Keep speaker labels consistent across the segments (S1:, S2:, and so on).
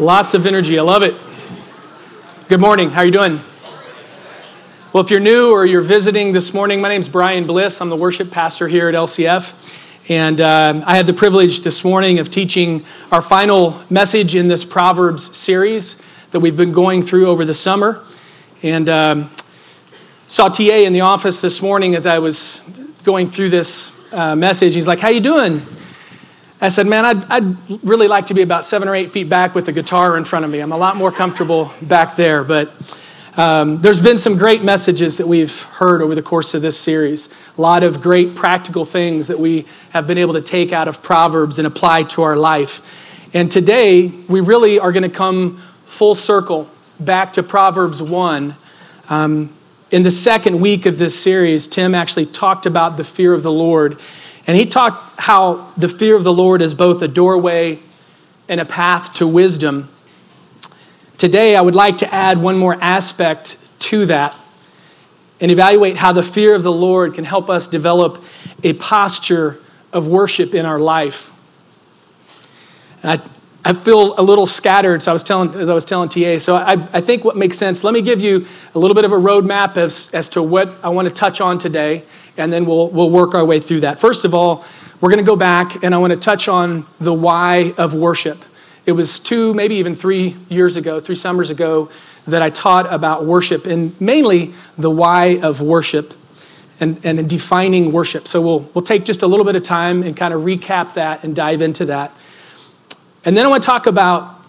S1: Lots of energy. I love it. Good morning. How are you doing? Well, if you're new or you're visiting this morning, my name's Brian Bliss. I'm the worship pastor here at LCF. And um, I had the privilege this morning of teaching our final message in this Proverbs series that we've been going through over the summer. And um, saw TA in the office this morning as I was going through this uh, message. He's like, "How you doing?" I said, "Man, I'd, I'd really like to be about seven or eight feet back with a guitar in front of me. I'm a lot more comfortable back there." But um, there's been some great messages that we've heard over the course of this series. A lot of great practical things that we have been able to take out of Proverbs and apply to our life. And today, we really are going to come full circle back to Proverbs 1. Um, in the second week of this series, Tim actually talked about the fear of the Lord. And he talked how the fear of the Lord is both a doorway and a path to wisdom. Today, I would like to add one more aspect to that and evaluate how the fear of the Lord can help us develop a posture of worship in our life. And I, I feel a little scattered, so I was telling, as I was telling TA. So I, I think what makes sense, let me give you a little bit of a roadmap as, as to what I want to touch on today, and then we'll, we'll work our way through that. First of all, we're going to go back and I want to touch on the why of worship. It was two, maybe even three years ago, three summers ago, that I taught about worship and mainly the why of worship and, and defining worship. So we'll, we'll take just a little bit of time and kind of recap that and dive into that. And then I want to talk about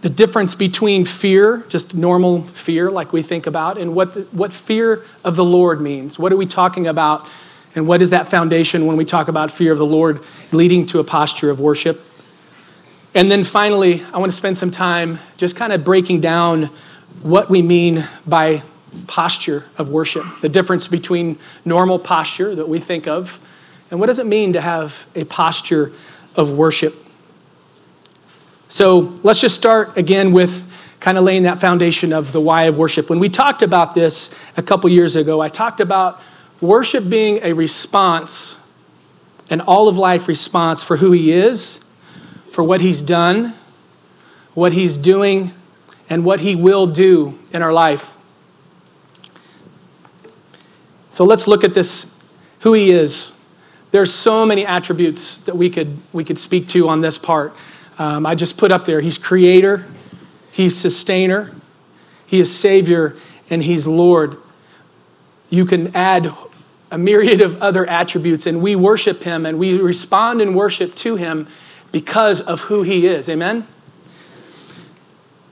S1: the difference between fear, just normal fear like we think about, and what, the, what fear of the Lord means. What are we talking about? And what is that foundation when we talk about fear of the Lord leading to a posture of worship? And then finally, I want to spend some time just kind of breaking down what we mean by posture of worship, the difference between normal posture that we think of, and what does it mean to have a posture of worship. So let's just start again with kind of laying that foundation of the why of worship. When we talked about this a couple years ago, I talked about worship being a response, an all of life response for who He is for what He's done, what He's doing, and what He will do in our life. So let's look at this who He is. There's so many attributes that we could, we could speak to on this part. Um, I just put up there He's creator, He's sustainer, He is Savior, and He's Lord. You can add a myriad of other attributes, and we worship Him and we respond in worship to Him because of who He is. Amen?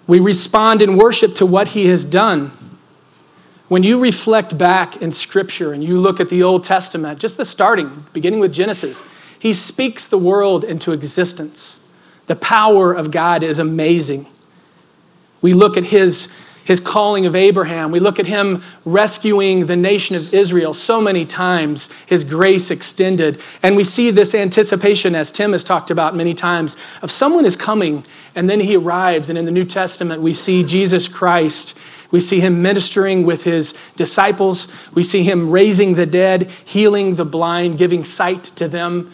S1: We respond in worship to what He has done. When you reflect back in Scripture and you look at the Old Testament, just the starting, beginning with Genesis, He speaks the world into existence. The power of God is amazing. We look at His his calling of Abraham. We look at him rescuing the nation of Israel so many times, his grace extended. And we see this anticipation, as Tim has talked about many times, of someone is coming and then he arrives. And in the New Testament, we see Jesus Christ. We see him ministering with his disciples. We see him raising the dead, healing the blind, giving sight to them.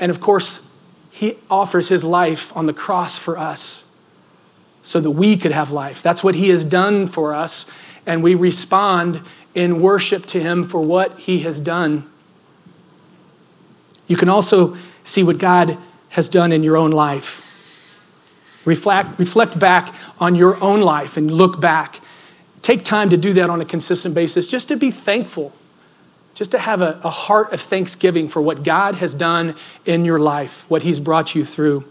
S1: And of course, he offers his life on the cross for us so that we could have life. That's what He has done for us, and we respond in worship to Him for what He has done. You can also see what God has done in your own life. Reflect, reflect back on your own life and look back. Take time to do that on a consistent basis, just to be thankful, just to have a, a heart of thanksgiving for what God has done in your life, what He's brought you through.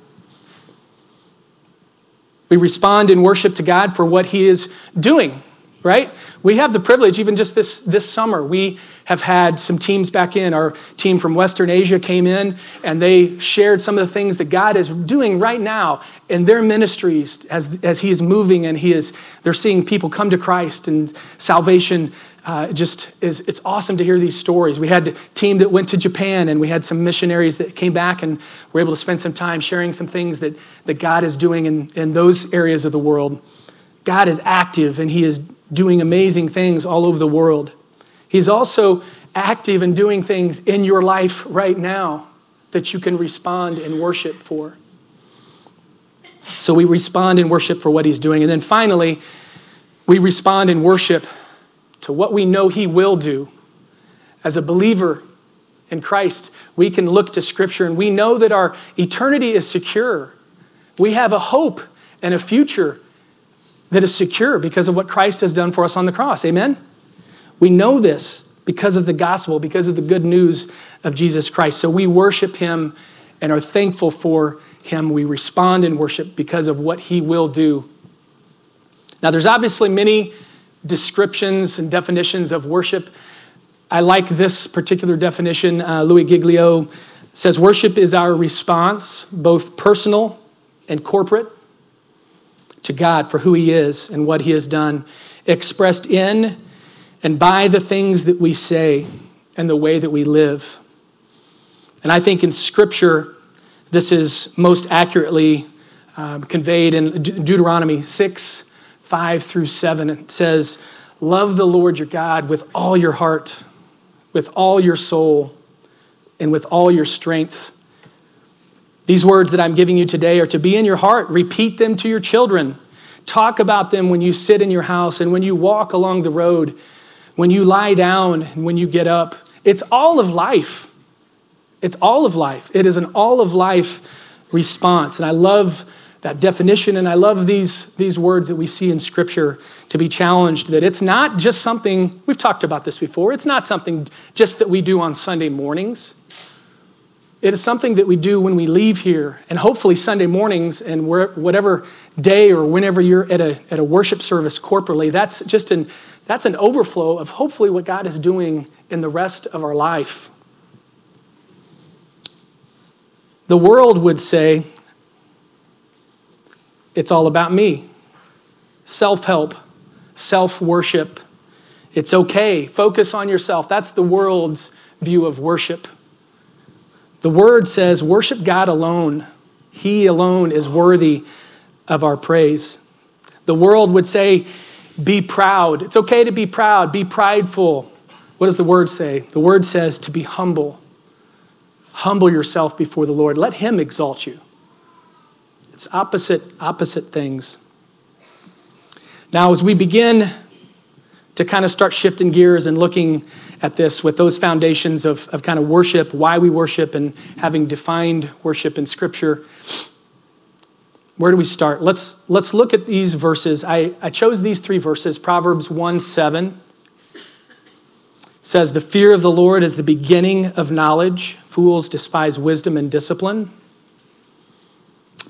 S1: We respond in worship to God for what He is doing, right? We have the privilege, even just this, this summer, we have had some teams back in. Our team from Western Asia came in and they shared some of the things that God is doing right now in their ministries as, as He is moving and He is, they're seeing people come to Christ and salvation uh, just is it's awesome to hear these stories. We had a team that went to Japan and we had some missionaries that came back and were able to spend some time sharing some things that, that God is doing in, in those areas of the world. God is active and He is doing amazing things all over the world. He's also active and doing things in your life right now that you can respond and worship for. So we respond in worship for what he's doing. And then finally, we respond in worship to what we know he will do. As a believer in Christ, we can look to Scripture and we know that our eternity is secure. We have a hope and a future that is secure because of what Christ has done for us on the cross. Amen? We know this because of the gospel, because of the good news of Jesus Christ. So we worship him and are thankful for him. We respond in worship because of what he will do. Now, there's obviously many descriptions and definitions of worship. I like this particular definition. Uh, Louis Giglio says worship is our response, both personal and corporate, to God for who he is and what he has done, expressed in and by the things that we say and the way that we live. And I think in Scripture, this is most accurately um, conveyed in De- Deuteronomy 6 5 through 7. It says, Love the Lord your God with all your heart, with all your soul, and with all your strength. These words that I'm giving you today are to be in your heart. Repeat them to your children. Talk about them when you sit in your house and when you walk along the road when you lie down and when you get up. It's all of life. It's all of life. It is an all of life response. And I love that definition and I love these, these words that we see in Scripture to be challenged that it's not just something, we've talked about this before, it's not something just that we do on Sunday mornings. It is something that we do when we leave here, and hopefully Sunday mornings and whatever day or whenever you're at a, at a worship service corporately, that's just an that's an overflow of hopefully what God is doing in the rest of our life. The world would say, it's all about me. Self help, self worship. It's okay. Focus on yourself. That's the world's view of worship. The word says, worship God alone. He alone is worthy of our praise. The world would say, be proud. It's okay to be proud, be prideful. What does the word say? The word says to be humble. Humble yourself before the Lord. Let Him exalt you. It's opposite, opposite things. Now, as we begin to kind of start shifting gears and looking at this with those foundations of, of kind of worship, why we worship, and having defined worship in Scripture, where do we start? Let's, let's look at these verses. I, I chose these three verses Proverbs 1 7 says, The fear of the Lord is the beginning of knowledge. Fools despise wisdom and discipline.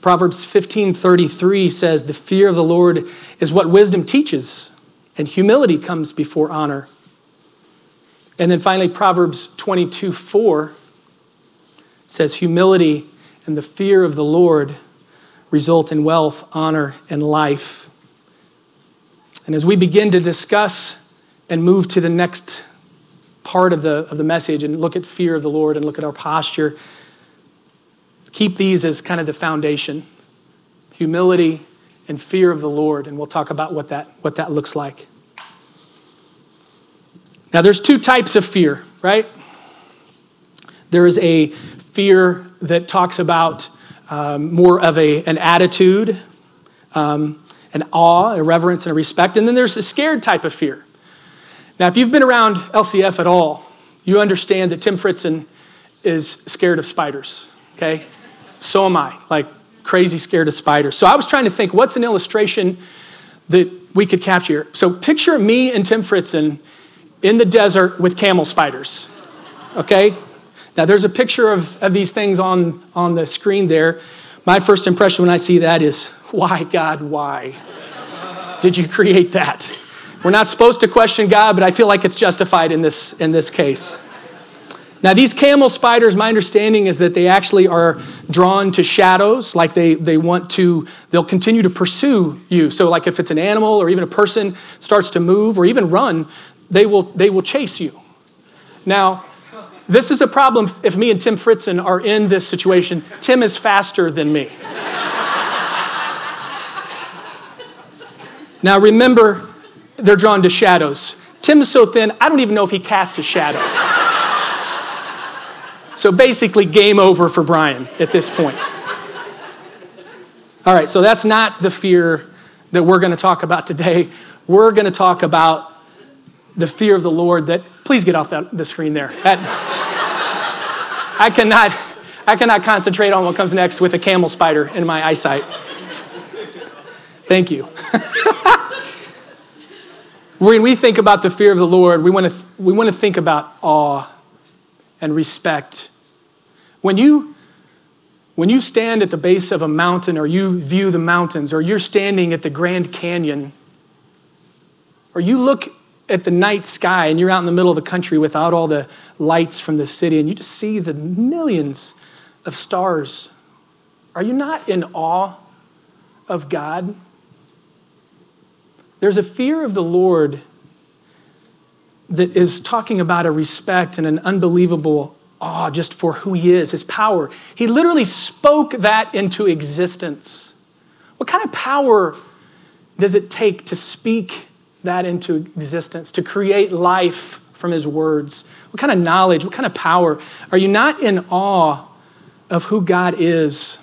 S1: Proverbs 15:33 says the fear of the Lord is what wisdom teaches and humility comes before honor. And then finally Proverbs 22:4 says humility and the fear of the Lord result in wealth, honor, and life. And as we begin to discuss and move to the next part of the, of the message and look at fear of the Lord and look at our posture, keep these as kind of the foundation humility and fear of the Lord. And we'll talk about what that, what that looks like. Now, there's two types of fear, right? There is a fear that talks about um, more of a, an attitude, um, an awe, a reverence, and a respect. And then there's a scared type of fear. Now, if you've been around LCF at all, you understand that Tim Fritzen is scared of spiders, okay? So am I, like crazy scared of spiders. So I was trying to think what's an illustration that we could capture. So picture me and Tim Fritzen in the desert with camel spiders, okay? Now, there's a picture of, of these things on, on the screen there. My first impression when I see that is, why, God, why did you create that? We're not supposed to question God, but I feel like it's justified in this, in this case. Now, these camel spiders, my understanding is that they actually are drawn to shadows, like they, they want to, they'll continue to pursue you. So, like if it's an animal or even a person starts to move or even run, they will, they will chase you. Now, this is a problem if me and Tim Fritzen are in this situation. Tim is faster than me. now remember, they're drawn to shadows. Tim is so thin, I don't even know if he casts a shadow. So basically, game over for Brian at this point. All right, so that's not the fear that we're going to talk about today. We're going to talk about the fear of the Lord that, please get off that, the screen there. That, I, cannot, I cannot concentrate on what comes next with a camel spider in my eyesight. Thank you. when we think about the fear of the Lord, we want to, we want to think about awe and respect. When you, when you stand at the base of a mountain or you view the mountains or you're standing at the Grand Canyon or you look at the night sky and you're out in the middle of the country without all the lights from the city and you just see the millions of stars, are you not in awe of God? There's a fear of the Lord that is talking about a respect and an unbelievable awe just for who he is, his power. He literally spoke that into existence. What kind of power does it take to speak that into existence, to create life from his words? What kind of knowledge, what kind of power? Are you not in awe of who God is?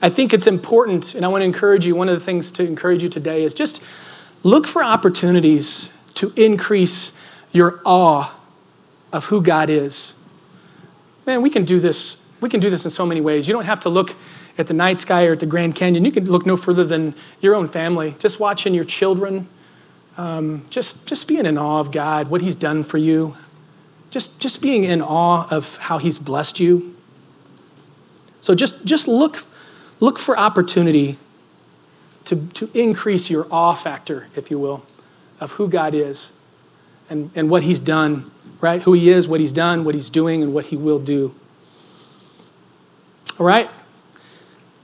S1: I think it's important, and I want to encourage you. One of the things to encourage you today is just look for opportunities to increase your awe of who God is. Man, we can do this. We can do this in so many ways. You don't have to look at the night sky or at the Grand Canyon. You can look no further than your own family. Just watching your children, um, just, just being in awe of God, what He's done for you, just, just being in awe of how He's blessed you. So just, just look Look for opportunity to, to increase your awe factor, if you will, of who God is and, and what He's done, right? Who He is, what He's done, what He's doing, and what He will do. All right?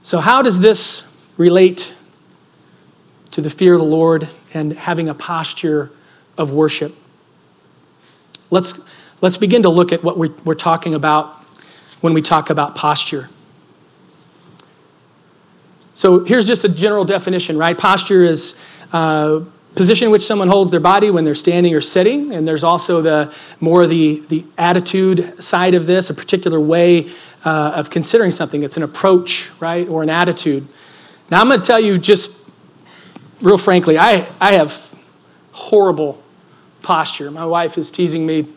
S1: So, how does this relate to the fear of the Lord and having a posture of worship? Let's, let's begin to look at what we're, we're talking about when we talk about posture. So here's just a general definition, right? Posture is uh, position in which someone holds their body when they're standing or sitting, and there's also the more the the attitude side of this, a particular way uh, of considering something. It's an approach, right, or an attitude. Now I'm going to tell you just real frankly, I I have horrible posture. My wife is teasing me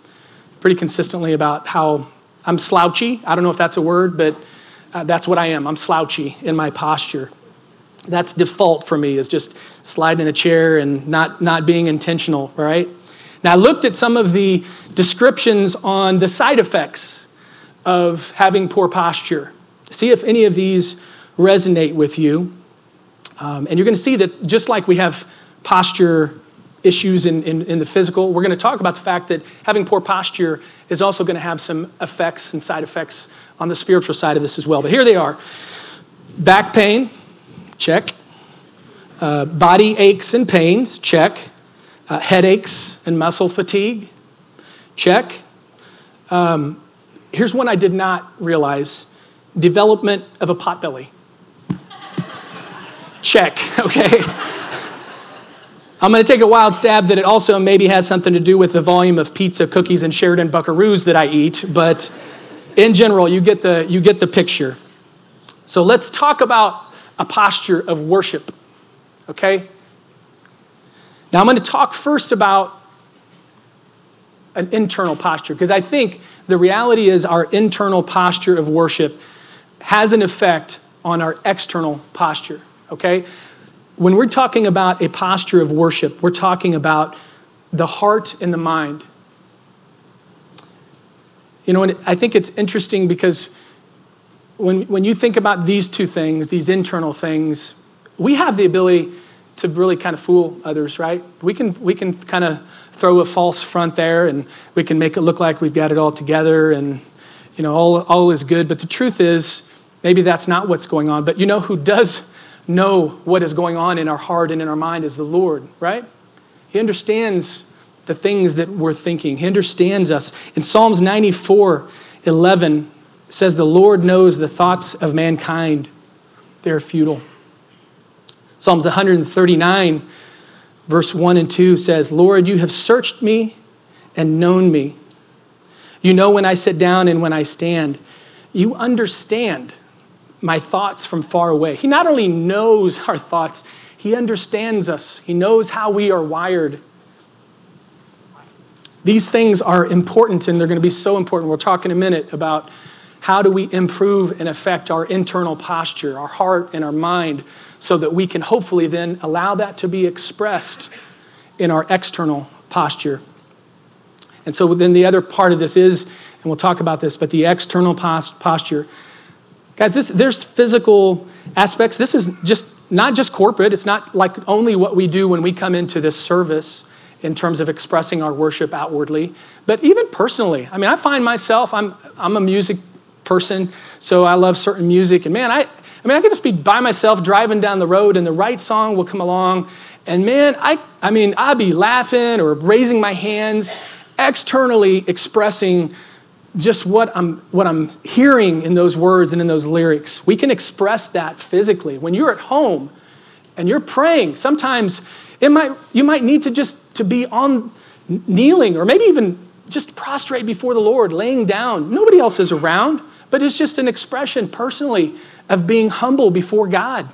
S1: pretty consistently about how I'm slouchy. I don't know if that's a word, but uh, that's what I am. I'm slouchy in my posture. That's default for me, is just sliding in a chair and not, not being intentional, right? Now, I looked at some of the descriptions on the side effects of having poor posture. See if any of these resonate with you. Um, and you're going to see that just like we have posture issues in, in, in, the physical, we're going to talk about the fact that having poor posture is also going to have some effects and side effects on the spiritual side of this as well. But here they are back pain, check. Uh, body aches and pains, check. Uh, headaches and muscle fatigue, check. Um, here's one I did not realize development of a potbelly. check, okay? I'm going to take a wild stab that it also maybe has something to do with the volume of pizza, cookies, and Sheridan Buckaroos that I eat, but in general, you get the, you get the picture. So let's talk about a posture of worship, okay? Now, I'm going to talk first about an internal posture because I think the reality is our internal posture of worship has an effect on our external posture, okay? When we're talking about a posture of worship, we're talking about the heart and the mind. You know, and I think it's interesting because when, when you think about these two things, these internal things, we have the ability to really kind of fool others, right? We can, we can kind of throw a false front there and we can make it look like we've got it all together and, you know, all, all is good. But the truth is, maybe that's not what's going on. But you know who does know what is going on in our heart and in our mind is the Lord, right? He understands the things that we're thinking. He understands us. In Psalms 94 11 says, The Lord knows the thoughts of mankind, they're futile. Psalms 139, verse 1 and 2 says, Lord, you have searched me and known me. You know when I sit down and when I stand. You understand my thoughts from far away. He not only knows our thoughts, he understands us. He knows how we are wired. These things are important and they're going to be so important. We'll talk in a minute about how do we improve and affect our internal posture, our heart and our mind, so that we can hopefully then allow that to be expressed in our external posture. And so then the other part of this is, and we'll talk about this, but the external posture. Guys, this, there's physical aspects. This is just not just corporate. It's not like only what we do when we come into this service in terms of expressing our worship outwardly, but even personally. I mean, I find myself, I'm, I'm a music person, so I love certain music. And man, I, I mean, I could just be by myself driving down the road and the right song will come along. And man, I, I mean, I'd be laughing or raising my hands, externally expressing just what I'm, what I'm hearing in those words and in those lyrics. We can express that physically. When you're at home and you're praying, sometimes it might, you might need to just to be on kneeling or maybe even just prostrate before the Lord, laying down. Nobody else is around, but it's just an expression personally of being humble before God.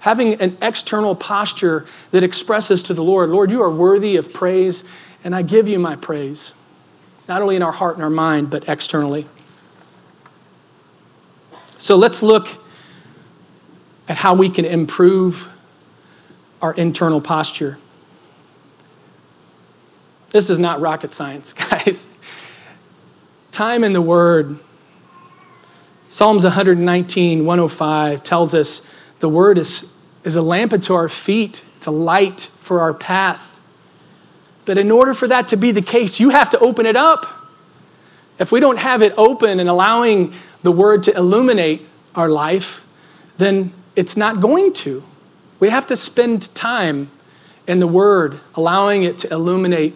S1: Having an external posture that expresses to the Lord, Lord, you are worthy of praise, and I give you my praise not only in our heart and our mind, but externally. So let's look at how we can improve our internal posture. This is not rocket science, guys. Time in the Word. Psalms 119, 105 tells us the Word is, is a lamp unto our feet, it's a light for our path. But in order for that to be the case, you have to open it up. If we don't have it open and allowing the word to illuminate our life, then it's not going to. We have to spend time in the word, allowing it to illuminate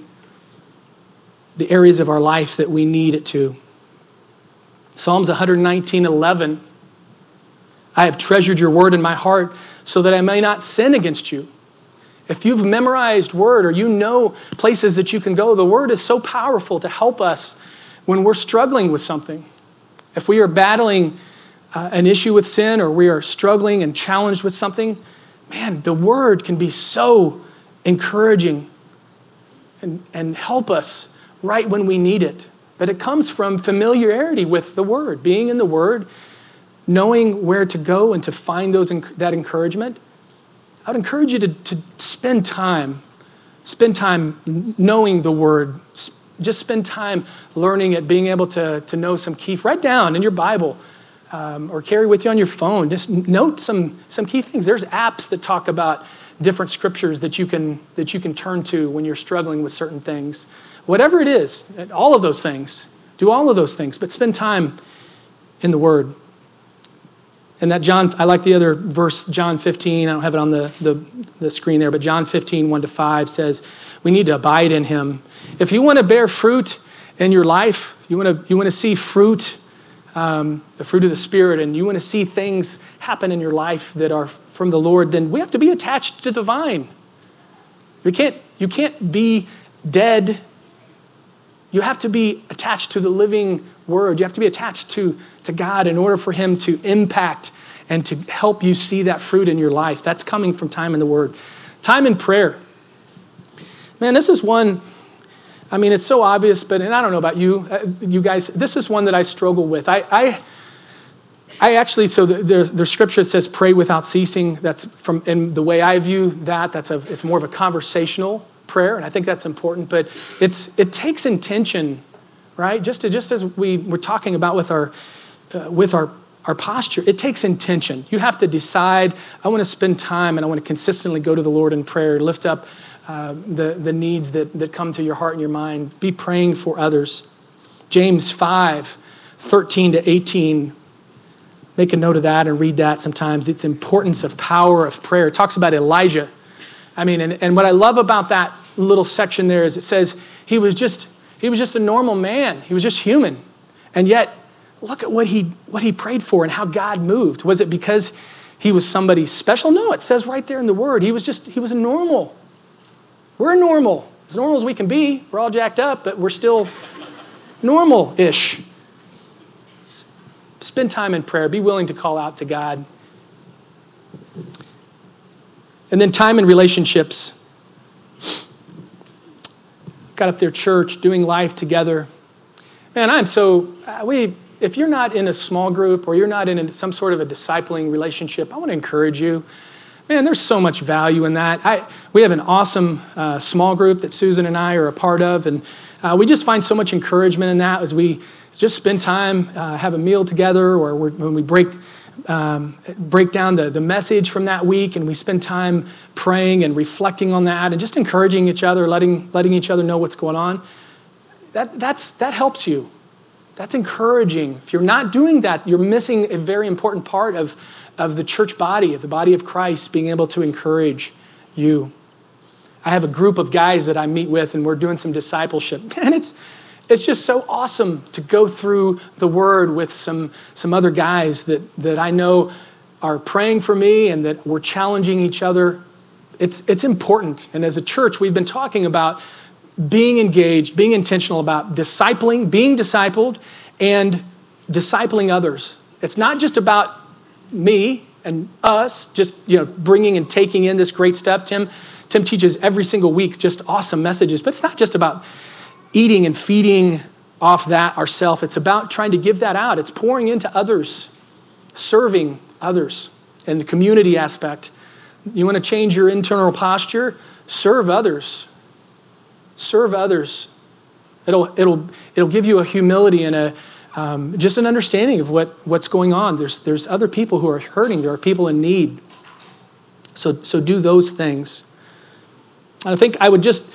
S1: the areas of our life that we need it to. Psalms 119 11. I have treasured your word in my heart so that I may not sin against you. If you've memorized word or you know places that you can go, the word is so powerful to help us when we're struggling with something. If we are battling uh, an issue with sin or we are struggling and challenged with something, man, the word can be so encouraging and, and help us right when we need it. But it comes from familiarity with the word, being in the word, knowing where to go and to find those, that encouragement. I would encourage you to, to spend time, spend time knowing the word. Just spend time learning it, being able to, to know some key. Write down in your Bible um, or carry with you on your phone. Just note some, some key things. There's apps that talk about different scriptures that you can that you can turn to when you're struggling with certain things. Whatever it is, all of those things. Do all of those things, but spend time in the Word. And that John, I like the other verse, John 15. I don't have it on the, the, the, screen there, but John 15, 1 to 5 says, we need to abide in him. If you want to bear fruit in your life, you want to, you want to see fruit, um, the fruit of the Spirit, and you want to see things happen in your life that are from the Lord, then we have to be attached to the vine. You can't, you can't be dead. You have to be attached to the living word. You have to be attached to to God in order for Him to impact and to help you see that fruit in your life. That's coming from time in the Word. Time in prayer. Man, this is one, I mean, it's so obvious, but, and I don't know about you, uh, you guys, this is one that I struggle with. I, I, I actually, so there's, there's scripture says pray without ceasing. That's from, in the way I view that, that's a, it's more of a conversational prayer, and I think that's important, but it's, it takes intention, right? Just, to, just as we were talking about with our, uh, with our, our posture, it takes intention. You have to decide, I want to spend time and I want to consistently go to the Lord in prayer, lift up uh, the, the needs that, that come to your heart and your mind, be praying for others. James 5 13 to 18. Make a note of that and read that sometimes. It's importance of power of prayer. It talks about Elijah. I mean, and, and what I love about that little section there is it says he was just he was just a normal man. He was just human. And yet look at what he, what he prayed for and how God moved. Was it because he was somebody special? No, it says right there in the word. He was just, he was a normal. We're normal, as normal as we can be. We're all jacked up, but we're still normal ish. spend time in prayer. Be willing to call out to God. And then time in relationships. Got up there, church, doing life together. Man, I'm so, uh, we, if you're not in a small group or you're not in some sort of a discipling relationship, I want to encourage you. Man, there's so much value in that. I, we have an awesome uh, small group that Susan and I are a part of, and uh, we just find so much encouragement in that as we just spend time, uh, have a meal together, or when we break um, break down the, the message from that week and we spend time praying and reflecting on that and just encouraging each other, letting, letting each other know what's going on. That, that's, that helps you. That's encouraging. If you're not doing that, you're missing a very important part of, of the church body, of the body of Christ, being able to encourage you. I have a group of guys that I meet with, and we're doing some discipleship. And it's, it's just so awesome to go through the word with some, some other guys that, that I know are praying for me and that we're challenging each other. It's, it's important. And as a church, we've been talking about being engaged, being intentional about discipling, being discipled, and discipling others. It's not just about me and us, just you know, bringing and taking in this great stuff. Tim, Tim teaches every single week just awesome messages, but it's not just about eating and feeding off that ourselves. It's about trying to give that out. It's pouring into others, serving others, and the community aspect. You want to change your internal posture? Serve others. Serve others. It'll, it'll, it'll give you a humility and a, um, just an understanding of what, what's going on. There's, there's other people who are hurting, there are people in need. So, so do those things. And I think I would just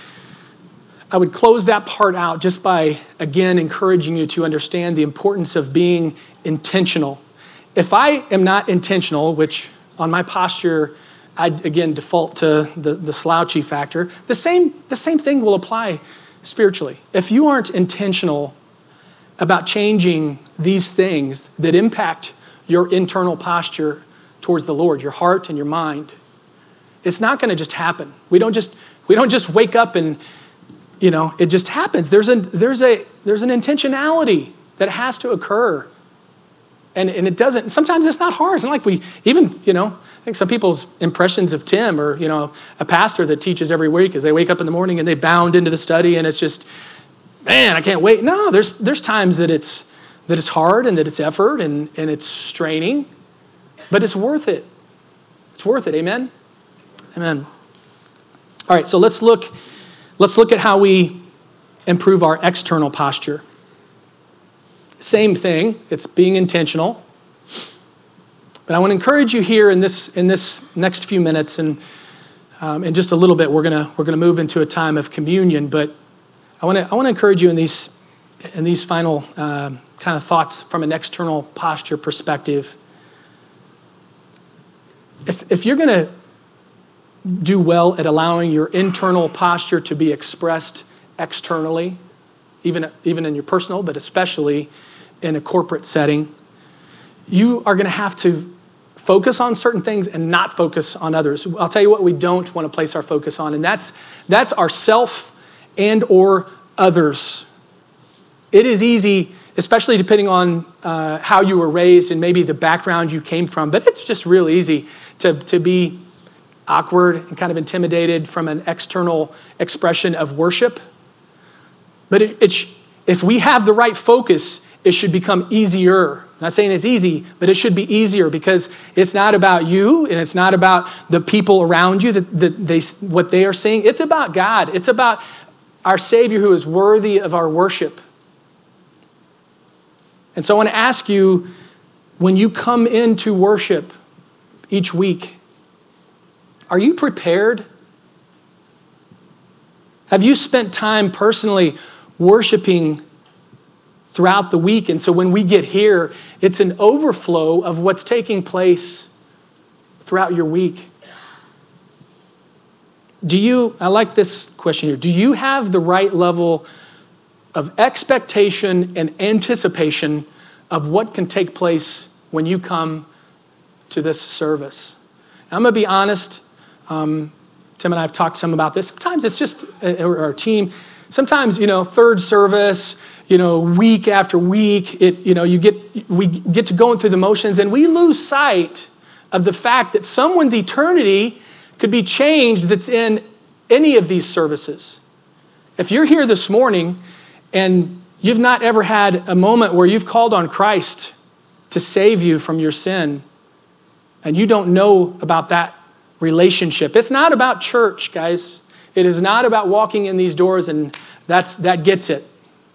S1: I would close that part out just by, again, encouraging you to understand the importance of being intentional. If I am not intentional, which on my posture, I again default to the, the slouchy factor, the same, the same thing will apply spiritually. If you aren't intentional about changing these things that impact your internal posture towards the Lord, your heart and your mind, it's not going to just happen. We don't just, we don't just wake up and you know, it just happens. There's, a, there's, a, there's an intentionality that has to occur. And, and it doesn't, sometimes it's not hard. It's not like we, even, you know, I think some people's impressions of Tim or, you know, a pastor that teaches every week is they wake up in the morning and they bound into the study and it's just, man, I can't wait. No, there's, there's times that it's, that it's hard and that it's effort and, and it's straining, but it's worth it. It's worth it. Amen? Amen. All right, so let's look Let's look at how we improve our external posture. Same thing, it's being intentional. But I want to encourage you here in this, in this next few minutes, and um, in just a little bit, we're going to we're gonna move into a time of communion. But I want to I wanna encourage you in these, in these final uh, kind of thoughts from an external posture perspective. If, if you're going to do well at allowing your internal posture to be expressed externally, even, even in your personal, but especially in a corporate setting. You are going to have to focus on certain things and not focus on others. I'll tell you what we don't want to place our focus on, and that's, that's ourself and or others. It is easy, especially depending on uh, how you were raised and maybe the background you came from, but it's just real easy to, to be awkward and kind of intimidated from an external expression of worship. But it, if we have the right focus, it should become easier. I'm not saying it's easy, but it should be easier because it's not about you and it's not about the people around you that, that they, what they are seeing. It's about God. It's about our Savior who is worthy of our worship. And so I want to ask you when you come into worship each week, are you prepared? Have you spent time personally worshiping throughout the week? And so when we get here, it's an overflow of what's taking place throughout your week. Do you, I like this question here, do you have the right level of expectation and anticipation of what can take place when you come to this service? I'm going to be honest. Um, Tim and I have talked some about this. Sometimes it's just uh, our team. Sometimes, you know, third service, you know, week after week, it, you know, you get, we get to going through the motions and we lose sight of the fact that someone's eternity could be changed that's in any of these services. If you're here this morning and you've not ever had a moment where you've called on Christ to save you from your sin, and you don't know about that relationship, it's not about church, guys. It is not about walking in these doors and that's, that gets it.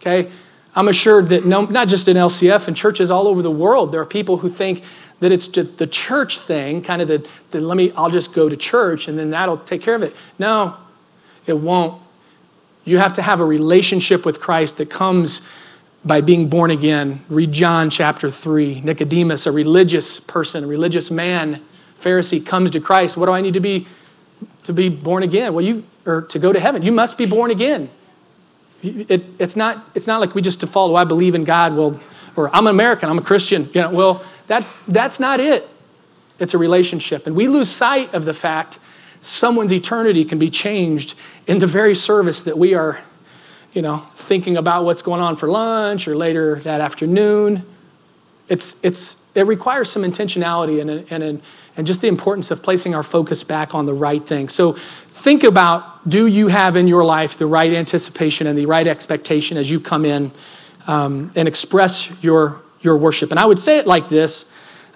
S1: Okay? I'm assured that no, not just in LCF and churches all over the world, there are people who think that it's just the church thing, kind of the, the let me, I'll just go to church and then that'll take care of it. No, it won't. You have to have a relationship with Christ that comes by being born again. Read John chapter 3. Nicodemus, a religious person, a religious man, Pharisee, comes to Christ. What do I need to be to be born again? Well, you or to go to heaven, you must be born again. It, it's, not, it's not like we just default, oh, I believe in God, well, or I'm an American, I'm a Christian. You know, well, that, that's not it. It's a relationship. And we lose sight of the fact someone's eternity can be changed in the very service that we are, you know, thinking about what's going on for lunch or later that afternoon. It's, it's, it requires some intentionality and, and, and just the importance of placing our focus back on the right thing. So think about do you have in your life the right anticipation and the right expectation as you come in um, and express your, your worship? And I would say it like this.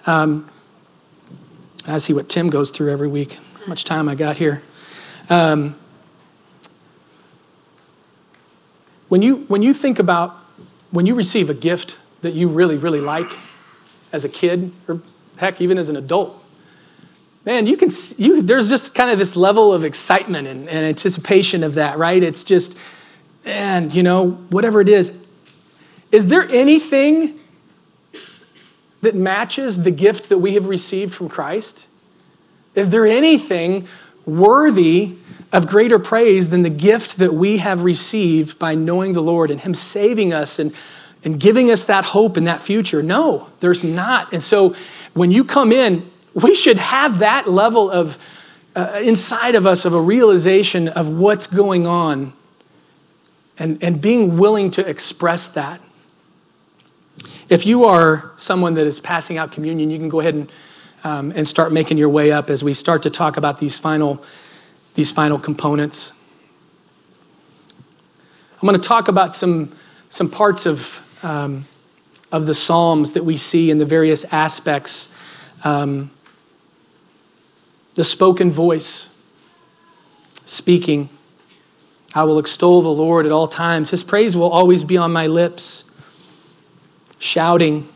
S1: Um, I see what Tim goes through every week. How much time I got here? Um, when you when you think about when you receive a gift that you really really like as a kid or heck even as an adult man, you can, you, there's just kind of this level of excitement and, and anticipation of that, right? It's just, and you know, whatever it is. Is there anything that matches the gift that we have received from Christ? Is there anything worthy of greater praise than the gift that we have received by knowing the Lord and Him saving us and, and giving us that hope and that future? No, there's not. And so when you come in, we should have that level of uh, inside of us of a realization of what's going on and, and being willing to express that. If you are someone that is passing out communion, you can go ahead and, um, and start making your way up as we start to talk about these final, these final components. I'm going to talk about some, some parts of, um, of the Psalms that we see in the various aspects um, the spoken voice speaking. I will extol the Lord at all times. His praise will always be on my lips. Shouting.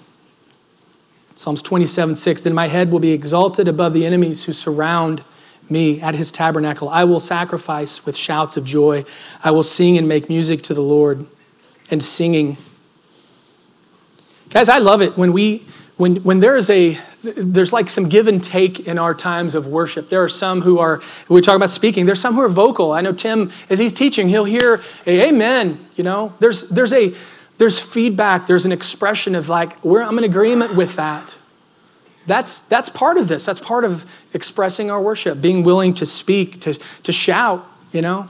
S1: Psalms 27 6. Then my head will be exalted above the enemies who surround me at his tabernacle. I will sacrifice with shouts of joy. I will sing and make music to the Lord and singing. Guys, I love it when we when, when there is a there's like some give and take in our times of worship. There are some who are we talk about speaking there's some who are vocal. I know tim as he's teaching he'll hear amen you know? There's there's a there's feedback there's an expression of like where i'm in agreement with that. That's that's part of this. That's part of expressing our worship being willing to speak to to shout you know?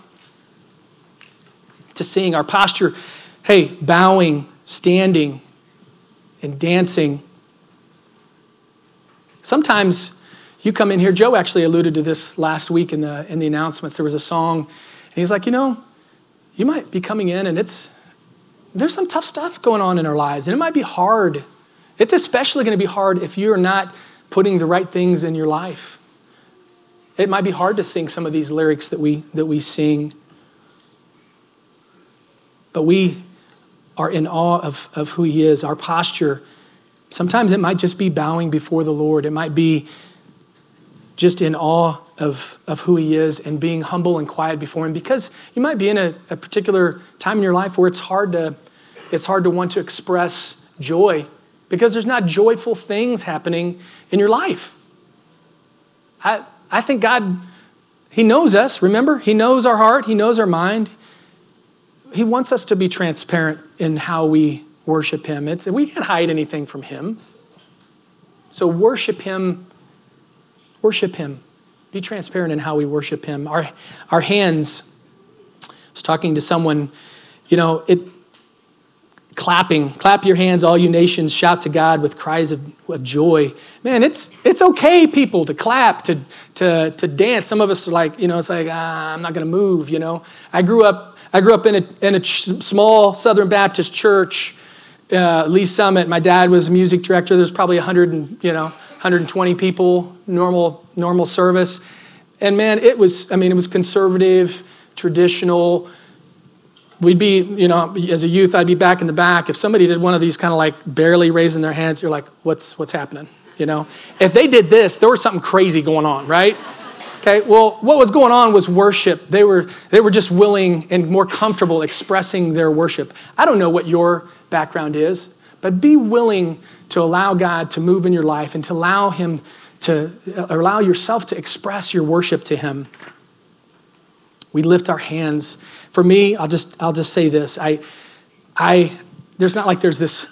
S1: To sing our posture hey bowing standing and dancing Sometimes you come in here, Joe actually alluded to this last week in the, in the announcements. There was a song, and he's like, you know, you might be coming in and it's, there's some tough stuff going on in our lives, and it might be hard. It's especially going to be hard if you're not putting the right things in your life. It might be hard to sing some of these lyrics that we, that we sing. But we are in awe of, of who He is. Our posture Sometimes it might just be bowing before the Lord. It might be just in awe of, of who He is and being humble and quiet before Him because you might be in a, a particular time in your life where it's hard to it's hard to want to express joy because there's not joyful things happening in your life. I, I think God, He knows us, remember? He knows our heart, He knows our mind. He wants us to be transparent in how we worship Him. It's, we can't hide anything from Him. So worship Him. Worship Him. Be transparent in how we worship Him. Our, our hands, I was talking to someone, you know, it, clapping. Clap your hands, all you nations. Shout to God with cries of, of joy. Man, it's, it's okay, people, to clap, to, to, to dance. Some of us are like, you know, it's like, ah, I'm not going to move, you know. I grew up, I grew up in a, in a ch- small Southern Baptist church, uh, Lee Summit. My dad was a music director. There's probably 100 and, you know, 120 people, normal, normal service. And man, it was, I mean, it was conservative, traditional, we'd be, you know, as a youth, I'd be back in the back. If somebody did one of these kind of like barely raising their hands, you're like, what's, what's happening? You know, if they did this, there was something crazy going on, right? Okay, well, what was going on was worship. They were, they were just willing and more comfortable expressing their worship. I don't know what your background is, but be willing to allow God to move in your life and to allow Him to uh, allow yourself to express your worship to Him. We lift our hands. For me, I'll just, I'll just say this. I, I, there's not like there's this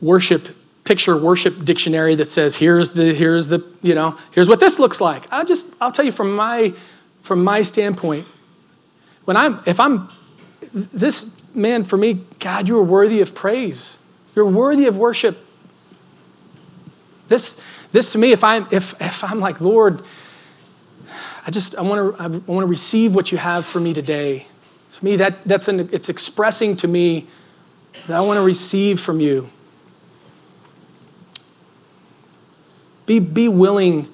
S1: worship picture worship dictionary that says here's the here's the you know here's what this looks like i just i'll tell you from my from my standpoint when i'm if i'm this man for me god you are worthy of praise you're worthy of worship this this to me if i'm if if i'm like lord I just I want to I want to receive what you have for me today. For me, that that's an it's expressing to me that I want to receive from you. Be be willing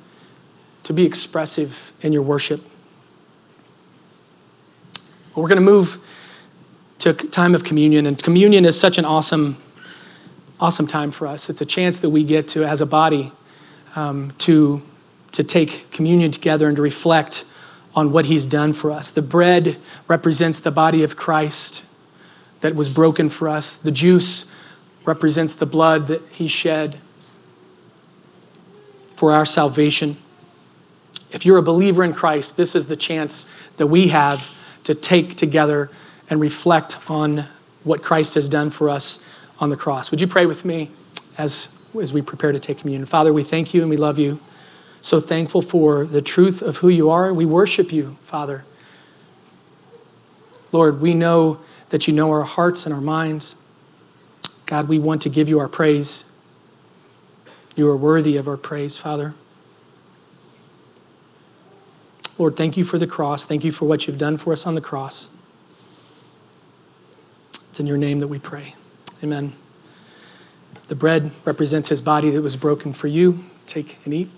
S1: to be expressive in your worship. Well, we're going to move to time of communion, and communion is such an awesome, awesome time for us. It's a chance that we get to, as a body, um, to to take communion together and to reflect on what he's done for us. The bread represents the body of Christ that was broken for us, the juice represents the blood that he shed for our salvation. If you're a believer in Christ, this is the chance that we have to take together and reflect on what Christ has done for us on the cross. Would you pray with me as, as we prepare to take communion? Father, we thank you and we love you so thankful for the truth of who you are. We worship you, Father. Lord, we know that you know our hearts and our minds. God, we want to give you our praise. You are worthy of our praise, Father. Lord, thank you for the cross. Thank you for what you've done for us on the cross. It's in your name that we pray. Amen. The bread represents his body that was broken for you. Take and eat.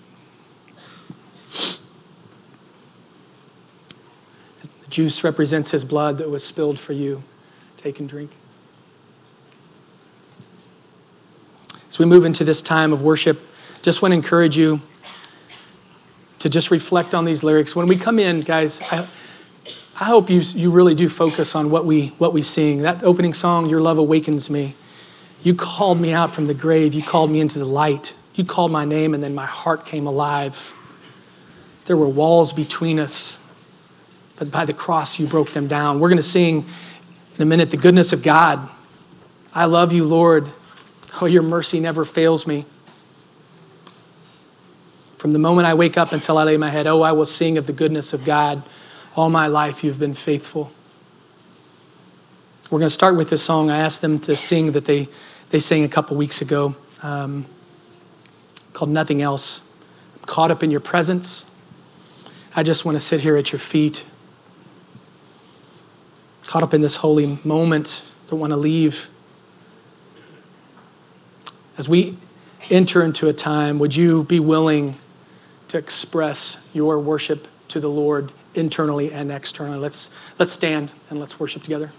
S1: The juice represents his blood that was spilled for you. Take and drink. As we move into this time of worship, just want to encourage you to just reflect on these lyrics. When we come in, guys, I, I hope you, you really do focus on what we, what we sing. That opening song, Your Love Awakens Me. You called me out from the grave. You called me into the light. You called my name, and then my heart came alive. There were walls between us but by the cross you broke them down. We're going to sing in a minute the goodness of God. I love you, Lord. Oh, your mercy never fails me. From the moment I wake up until I lay my head, oh, I will sing of the goodness of God. All my life you've been faithful. We're going to start with this song. I asked them to sing that they, they sang a couple weeks ago um, called Nothing Else. I'm caught up in your presence. I just want to sit here at your feet caught up in this holy moment, don't want to leave. As we enter into a time, would you be willing to express your worship to the Lord internally and externally? Let's, let's stand and let's worship together.